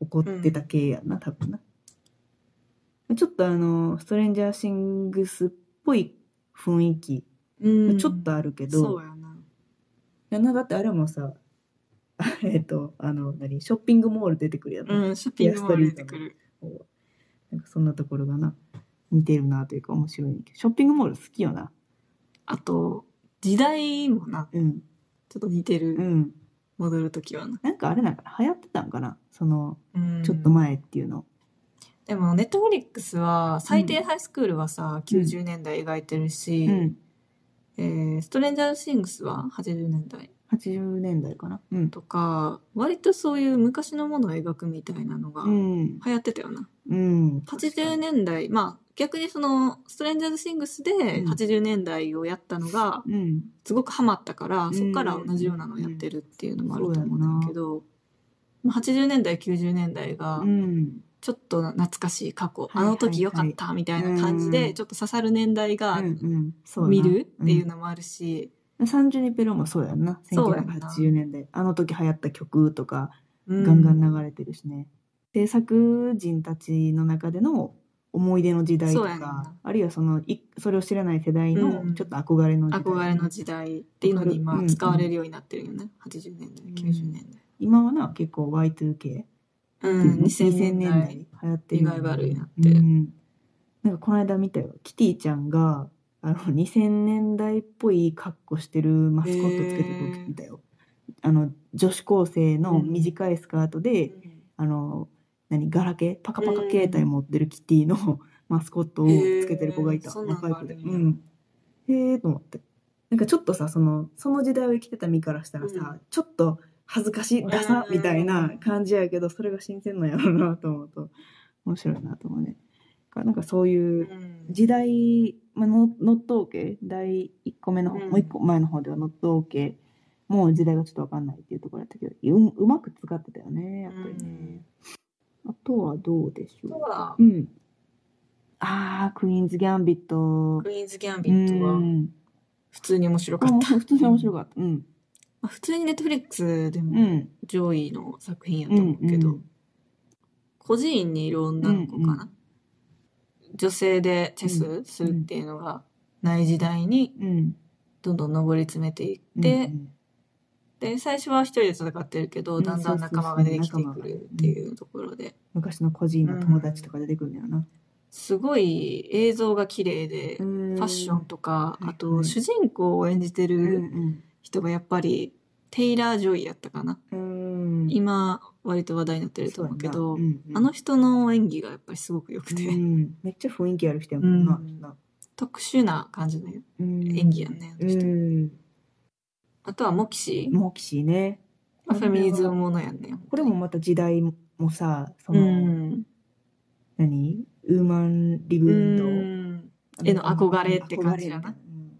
起こってた系やん。な多分な。ちょっとあのストレンジャーシングスっぽい雰囲気、うん。ちょっとあるけど、そうやな。いやなだってあれもさ えっとあの何？ショッピングモール出てくるやんな、うん、ショッピングモール出てくる。なんかそんなところがな似てるなというか面白い。ショッピングモール好きよな。あと、時代もな、うん。ちょっと似てうる。ん。戻るときはな。なんかあれなんかな？流行ってたんかな？そのうん。ちょっと前っていうの、でも、ネットフリックスは、最低ハイスクールはさ、うん90年代描いてるし、うん、えーストレンジャーシングスは80年代80年代かな？うん、とか、割とそういう昔のものを描くみたいなのがうん。流行ってたよな。うん、80年代、まあ、逆にその、ストレンジャーズシングスでうん。80年代をやったのが、うん。すごくハマったから、ん。そこから同じようなのをやってるっていうのもあると思うんだけど、まあ80年代、90年代がう、ん。ちょっと懐かしい過去、はいあの時良かったみたいな感じで、うん。ちょっと刺さる年代が見るっていうのもあるし、うん、サンジュニペロもそうやんな。そうやんな1980年代。あの時流行った曲とかうん。ガンガン流れてるしね、制作人たちの中での思い出の時代とかな。あるいはそのいそれを知らない世代うん。のちょっと憧れの時代、憧れの時代っていうのに今うん。使われるようになってるよね。80年代、90年代。今はな結構 Y2K うん、2000年代。流行ってるリバイバルになって。うん、なんかこの間見たよ。キティちゃんがあの2000年代っぽい格好してるマスコットつけてるみたよ。あの女子高生の短いスカートで、あの何ガラケー？パカパカ携帯持ってるキティのマスコットをつけてる子がいた、若い子で。うん。へえと思って。なんかちょっとさそのその時代を生きてた身からしたらさ、うん。ちょっと恥ずかしいダサみたいな感じやけどそれが新鮮なんやろうなと思うと面白いなと思うね。なんかそういううん。時代、まあ、のノットオーケー第1個目の方、うん。もう1個前の方ではノットオーケーもう時代がちょっと分かんないっていうところだったけどううまく使ってたよねやっぱりね、あとはどうでしょう。あとは？うん。あークイーンズ・ギャンビット。クイーンズ・ギャンビットはうん。普通に面白かあった。普通に面白かった。うん。まあ普通にネットフリックスでうもん。上位の作品やとうん思うけど、うん孤児院にいる女の子かな、うんう女性でチェスするっていうのがない時代にうん。どんどん上り詰めていって、うんで最初は一人で戦ってるけど、うん。だんだん仲間が出てきてくるっていうところで、昔の個人の友達とか出てくるんだよな、すごい映像が綺麗で、フファッションとか、はいあと主人公を演じてうんる人がやっぱりテイラー・ジョイやったかな、うんうん今割と話題になってると思うけどそうんうん。あの人の演技がやっぱりすごく良くて、うん。めっちゃ雰囲気ある人やもん。な、うん特殊な感じのうん演技やん。ね、うん。あとはモキシ。モキシーねフェミニズムものやん。ねこれもまた時代もさそうの、ん。何？ウーマンリブう運動んへの憧れって感じやな。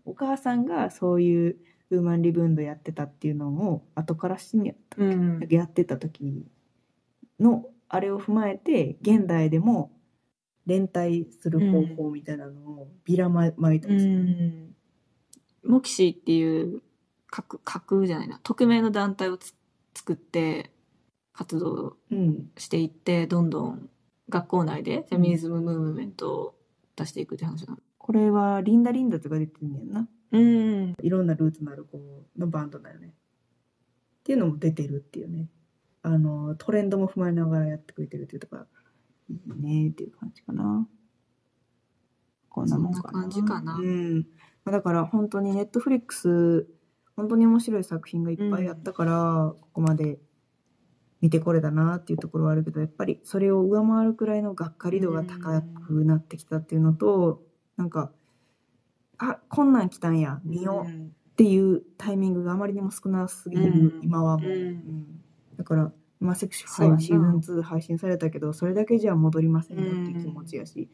お母さんがそういうウーマンリブ運動やってたっていうのを後から知んやったうん。やってた時のあれを踏まえて現代でも連帯する方法みたいなのをビラままいたうりする、ん。モキシっていう架空架空じゃないな。匿名の団体をつ作って活動うんしていってどんどん学校内でフェミニズムムーブメントを出していくって話なの。これはリンダ・リンダとか出てんねんなうん。いろんなルーツのある子のバンドだよねっていうのも出てるっていうねあのトレンドも踏まえながらやってくれてるっていうとかいいねっていう感じかな。こんなもんかな。そんな感じかなうん。まあだから本当にネットフリックス本当に面白い作品がいっぱいあったから、ここまで見てこれだなっていうところはあるけどやっぱりそれを上回るくらいのがっかり度が高くなってきたっていうのと、なんかあこんなん来たんや見ようっていうタイミングがあまりにも少なすぎる、うん。今はもう、だから今セクシュそうやな。シーズン2配信されたけどそれだけじゃ戻りませんよっていう気持ちやし、やっ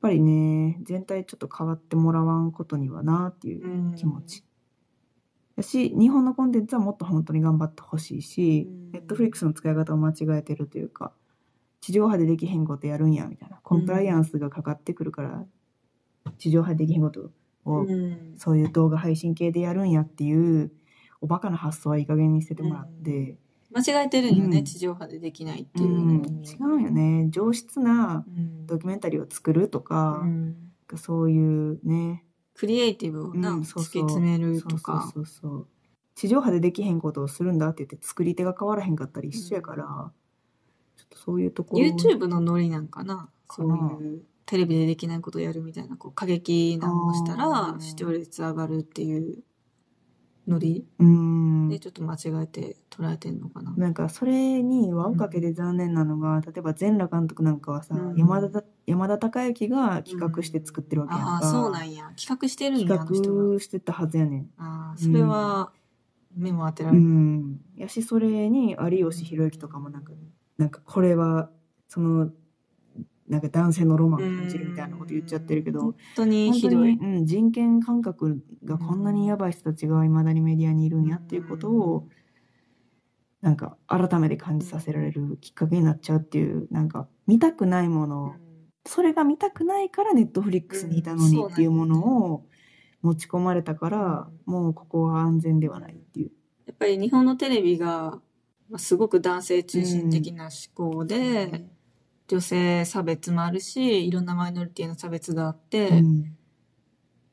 ぱりね全体ちょっと変わってもらわんことにはなっていううん。気持ち。やし日本のコンテンツはもっと本当に頑張ってほしいし、うん。ネットフリックスの使い方を間違えてるというか地上波でできへんことやるんやみたいな。コンプライアンスがかかってくるから、地上波でできへんことを、うん。そういう動画配信系でやるんやっていうおバカな発想はいい加減に捨ててもらって、間違えてるんよね、うん。地上波でできないってうんいうのに、違うよね。上質なうん。ドキュメンタリーを作るとかう、ん。そういうね。クリエイティブをな、うんそうそう。突き詰めるとか。そうそう地上波でできへんことをするんだって言って作り手が変わらへんかったり一緒やから、ちょっとそういうところ YouTube のノリなんかなそういうテレビでできないことをやるみたいなこう過激なのをしたあらー。視聴率上がるっていうノリうん。でちょっと間違えて捉えてんのかな、なんかそれに輪をかけて残念なのが、例えば全裸監督なんかはさ、うん。山田山田孝之が企画して作ってるわけやんか、ああそうなんや。企画してるんや企画してたはずやねん。ああそれは目も当てらうれる、ん。やしそれに有吉弘行とかもなんかなんかこれはそのなんか男性のロマンを感じるみたいなこと言っちゃってるけど。本当にひどい。に、うん、人権感覚がこんなにやばい人たちがいまだにメディアにいるんやっていうことをなんか改めて感じさせられるきっかけになっちゃうっていうなんか見たくないものそれが見たくないからネットフリックスにいたのにっていうものを持ち込まれたからもうここは安全ではないっていう。やっぱり日本のテレビがまあすごく男性中心的な思考で、女性差別もあるしいろんなマイノリティの差別があって、うん。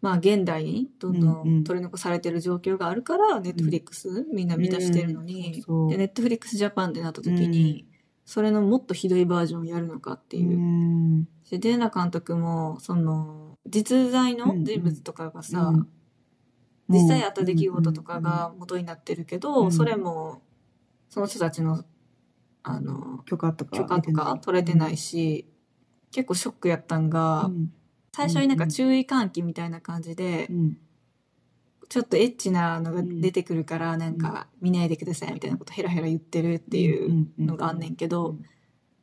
まあ現代にどんどうん取り残されてる状況があるから、ネットフリックスみんな見出してるのに、うん。でネットフリックスジャパンってなった時に、それのもっとひどいバージョンをやるのかっていう。うん。でデーナ監督もその実在の人物とかがさ、うん。実際あった出来事とかが元になってるけど、うん。それもその人たちのあの許可とか許可とか取れてないし、結構ショックやったんが、うん。最初になんか注意喚起みたいな感じで、うん。ちょっとエッチなのが出てくるから、なんか見ないでくださいみたいなことヘラヘラ言ってるっていうのがあんねんけど、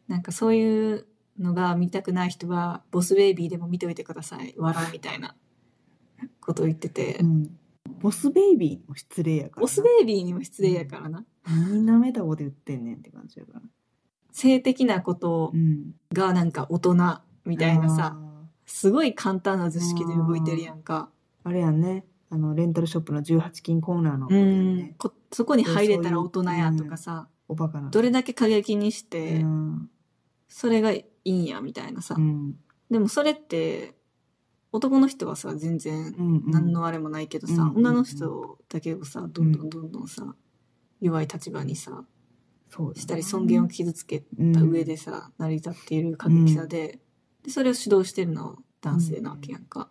なんかそういうのが見たくない人は、ボスベイビーでも見ておいてください。笑うみたいなことを言ってて。う、んボスベイビーにも失礼やからな。ボスベイビーにも失礼やからな。みん。なメタボで言ってんねんって感じやから。性的なことうんがなんか大人みたいなさ、あすごい簡単な図式で動いてるやんか。ー。あれやんね。あのレンタルショップの18金コーナーのうやんね。こそこに入れたら大人やとかさ、おバカな。どれだけ過激にして、うん。それがいいんやみたいなさ。うん。でもそれって、男の人はさ、全然うんうん。何のあれもないけどさ、うん女の人だけをさ、どんどんどんどんさ、弱い立場にさ、そうしたり尊厳を傷つけた上でさ、成り立っている過激さで、で、それを指導してるのは男性なわけやんか。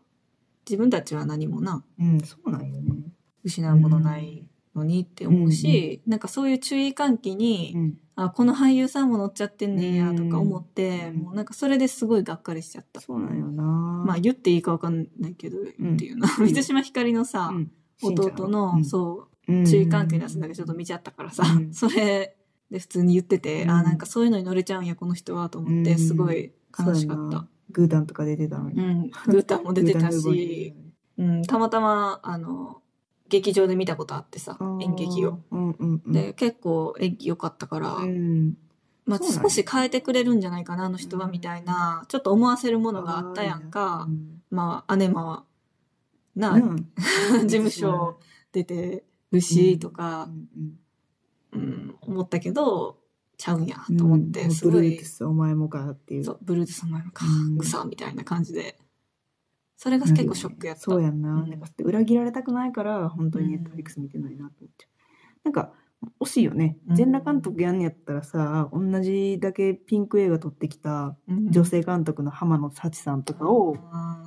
自分たちは何もな、うん。そうなんよね。失うものないのにって思うし、なんかそういう注意喚起に、うん。あ、この俳優さんも乗っちゃってんねん。やとか思って、うん。もうなんかそれですごいがっかりしちゃった。そうなんよな。まあ言っていいかわかんないけど、んっていうな。うん。水島ひかりのさ、うん。弟の、うん。そう、注意喚起のやつだけちょっと見ちゃったからさ、うん。それで普通に言ってて、うん。あ、なんかそういうのに乗れちゃうんや、この人は、と思って、うんすごい悲しかった。グータンとか出てたのに。うん。グータンも出てたし、るうん、たまたま、あの、劇場で見たことあってさ演劇を。うんうんうん。で、結構演技良かったから、うん。まあ少し変えてくれるんじゃないかな、あの人は、みたいな、ちょっと思わせるものがあったやんか。まあ、姉もは、な、うん。事務所出てるし、とかう、んうん、思ったけど、ちゃうんや、うんと思って、うん。すごいブルーティ、スお前もかっていう。そう、ブルーティスお前もか。うん、ぐさ、みたいな感じで。それが結構ショックやった。そうやんな,、うん。なんか裏切られたくないから本当にネットフリックス見てないなと思っちゃう、なんか惜しいよね。うん。全裸監督やんねやったらさ、同じだけピンク映画撮ってきたうん。女性監督の浜野幸さんとかを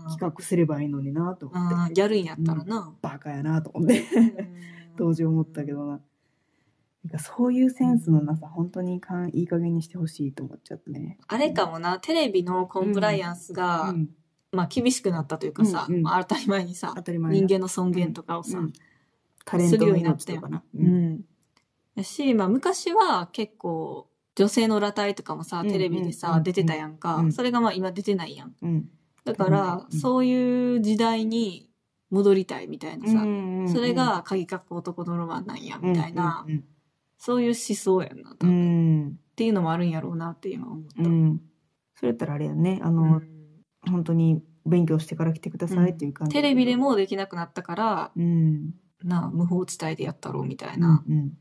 企画すればいいのになと思って、あーやるんやったらな。バカやなと思って。当時思ったけどな。なんかそういうセンスのなさ、本当にかんいい加減にしてほしいと思っちゃったね。あれかもな、テレビのコンプライアンスが、うん、まあ厳しくなったというかさ、うんうんまあ当たり前にさ当、たり前人間の尊厳とかをさ、うんタレントの命とかな。う。ん。やし、まあ昔は結構、女性の裸体とかもさ、うんテレビでさ、うん出てたやんか、うんそれがまあ今出てないやん。うん。だから、うんそういう時代に戻りたいみたいなさ、うんそれ、が鍵かっこ男のロマンなんや、みたいな、うんそういう思想やんな、多う分ん。っていうのもあるんやろうなって今思った。うん。それやったらあれやね、あの、本当に勉強してから来てくださいっていう感じ。テレビで、もできなくなったから、うん。なあ、無法地帯でやったろうみたいうんな。うん。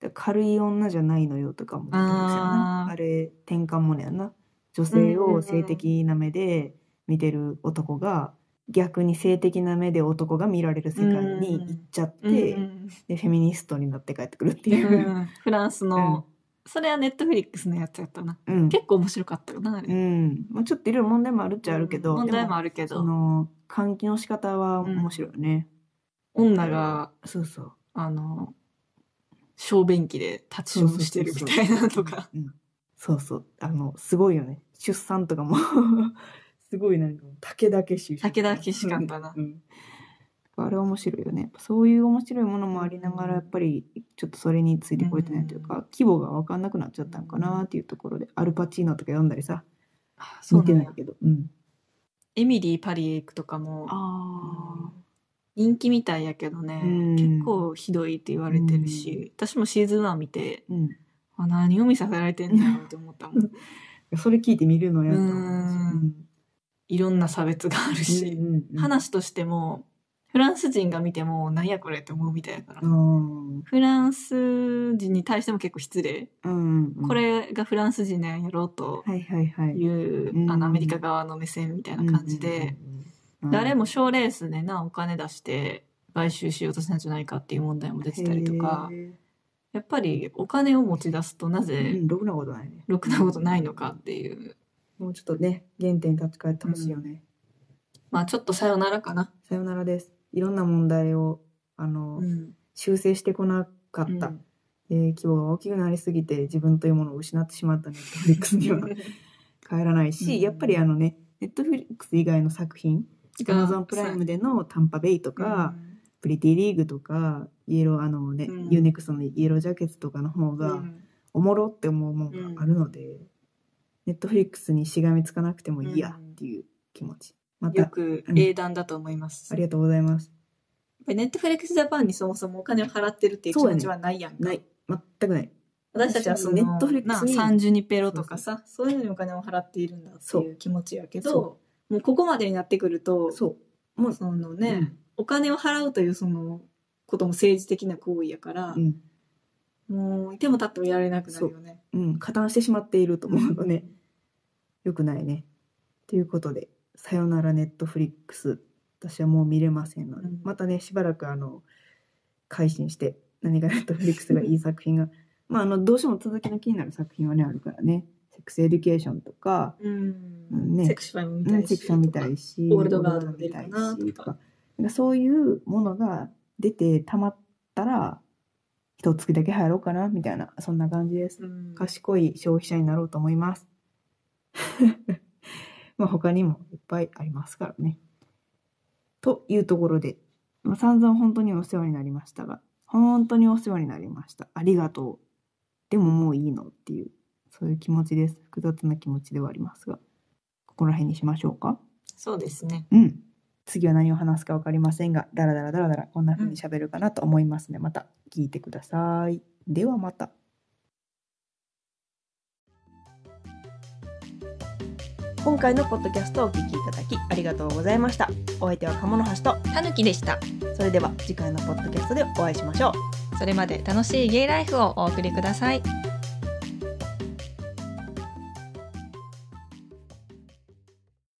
で軽い女じゃないのよとかも言ってますよなあれ、転換もねやな。女性を性的な目で見てる男が、逆に性的な目で男が見られる世界に行っちゃって、うんで、フェミニストになって帰ってくるっていうう。んフランスの、それはネットフリックスのやつやったな。うん。結構面白かったよな、あれ。うん。まあちょっといろいろ問題もあるっちゃあるけど、問題もああるけど、その、換気の仕方は面白いよね。女が、そうそう。あの、小便器で立ちションしてるみたいなのとか。うん。そうそう。あの、すごいよね。出産とかも、すごいなんか、竹だけし。竹だけしかったなうん。あれ面白いよね。そういう面白いものもありながら、やっぱり、ちょっとそれについてこれてないというか、規模が分かんなくなっちゃったんかなっていうところで、アルパチーノとか読んだりさ、見てないけど。うん。エミリー・パリへ行くとかも、あ人気みたいやけどね、うん結構ひどいって言われてるし、私もシーズン1見て、あ。うん。あ何を見させられてんだろうって思ったもん。それ聞いて見るのやったうんいろんな差別があるし、うんうん話としても、フランス人が見ても、なんやこれって思うみたいやから。うん。フランス人に対しても結構失礼。うんうん。これがフランス人なんやろうとはいはいはい。いう、うんあのアメリカ側の目線みたいな感じで、誰も賞レースでな、お金出して買収しようとしたんじゃないかっていう問題も出てたりとか、へやっぱりお金を持ち出すとなーぜうんろくなことないね。ろくなことないのかっていう、もうちょっとね原点に立ち返ってほしいよね、まあちょっとさよならかな。さよならですいろんな問題をあの、うん。修正してこなかった、うん。えー規模が大きくなりすぎて自分というものを失ってしまったネットフリックスには。帰らないし、うん。やっぱりあのねネットフリックス以外の作品アマゾンプライムでのタンパベイとか、プリティリーグとかイエローあのね、うん。ユーネクストのイエロージャケットとかの方うがん。おもろって思うもんがあるので、ネットフリックスにしがみつかなくてもいいやっていう気持ち、まったく英断だと思います。ありがとうございます。ネットフリックスジャパンにそもそもお金を払ってるっていう気持ちはないやんか。ない。全くない。私たちはそのネットフリックスになサンジュニペロとかさそういうのにお金を払っているんだってそいう気持ちやけどそもうここまでになってくるとそう。もうそのね、うん。お金を払うというそのことも政治的な行為やからう、ん。もういても立ってもいられなくなるよね。う。ん、加担してしまっていると思うとね、よくないね。ということで、さよならネットフリックス、私はもう見れませんので、うん。またね、しばらくあの、改心して、何がネットフリックスが いい作品が、まあ、あの、どうしても続きの気になる作品はね、あるからね、セックスエデュケーションとか、うん。うんね。セクションみうん、たいしセクション見たいし、オールドガードも出るかなオールドガード見たいしとか。なんかそういうものが出てたまったら、一月だけ入ろうかな、みたいな、そんな感じです。うん。賢い消費者になろうと思います。まあ他にもいっぱいありますからね。というところで、まあ、散々本当にお世話になりましたが、本当にお世話になりました。ありがとう。でももういいのっていう、そういう気持ちです。複雑な気持ちではありますが、ここら辺にしましょうか。そうですね。うん。次は何を話すか分かりませんが、だらだらだらだらこんな風に喋るかなと思いますので、また聞いてください。ではまた。今回のポッドキャストをお聞きいただきありがとうございました。お相手は鴨の橋と、たぬきでした。それでは次回のポッドキャストでお会いしましょう。それまで楽しいゲイライフをお送りください。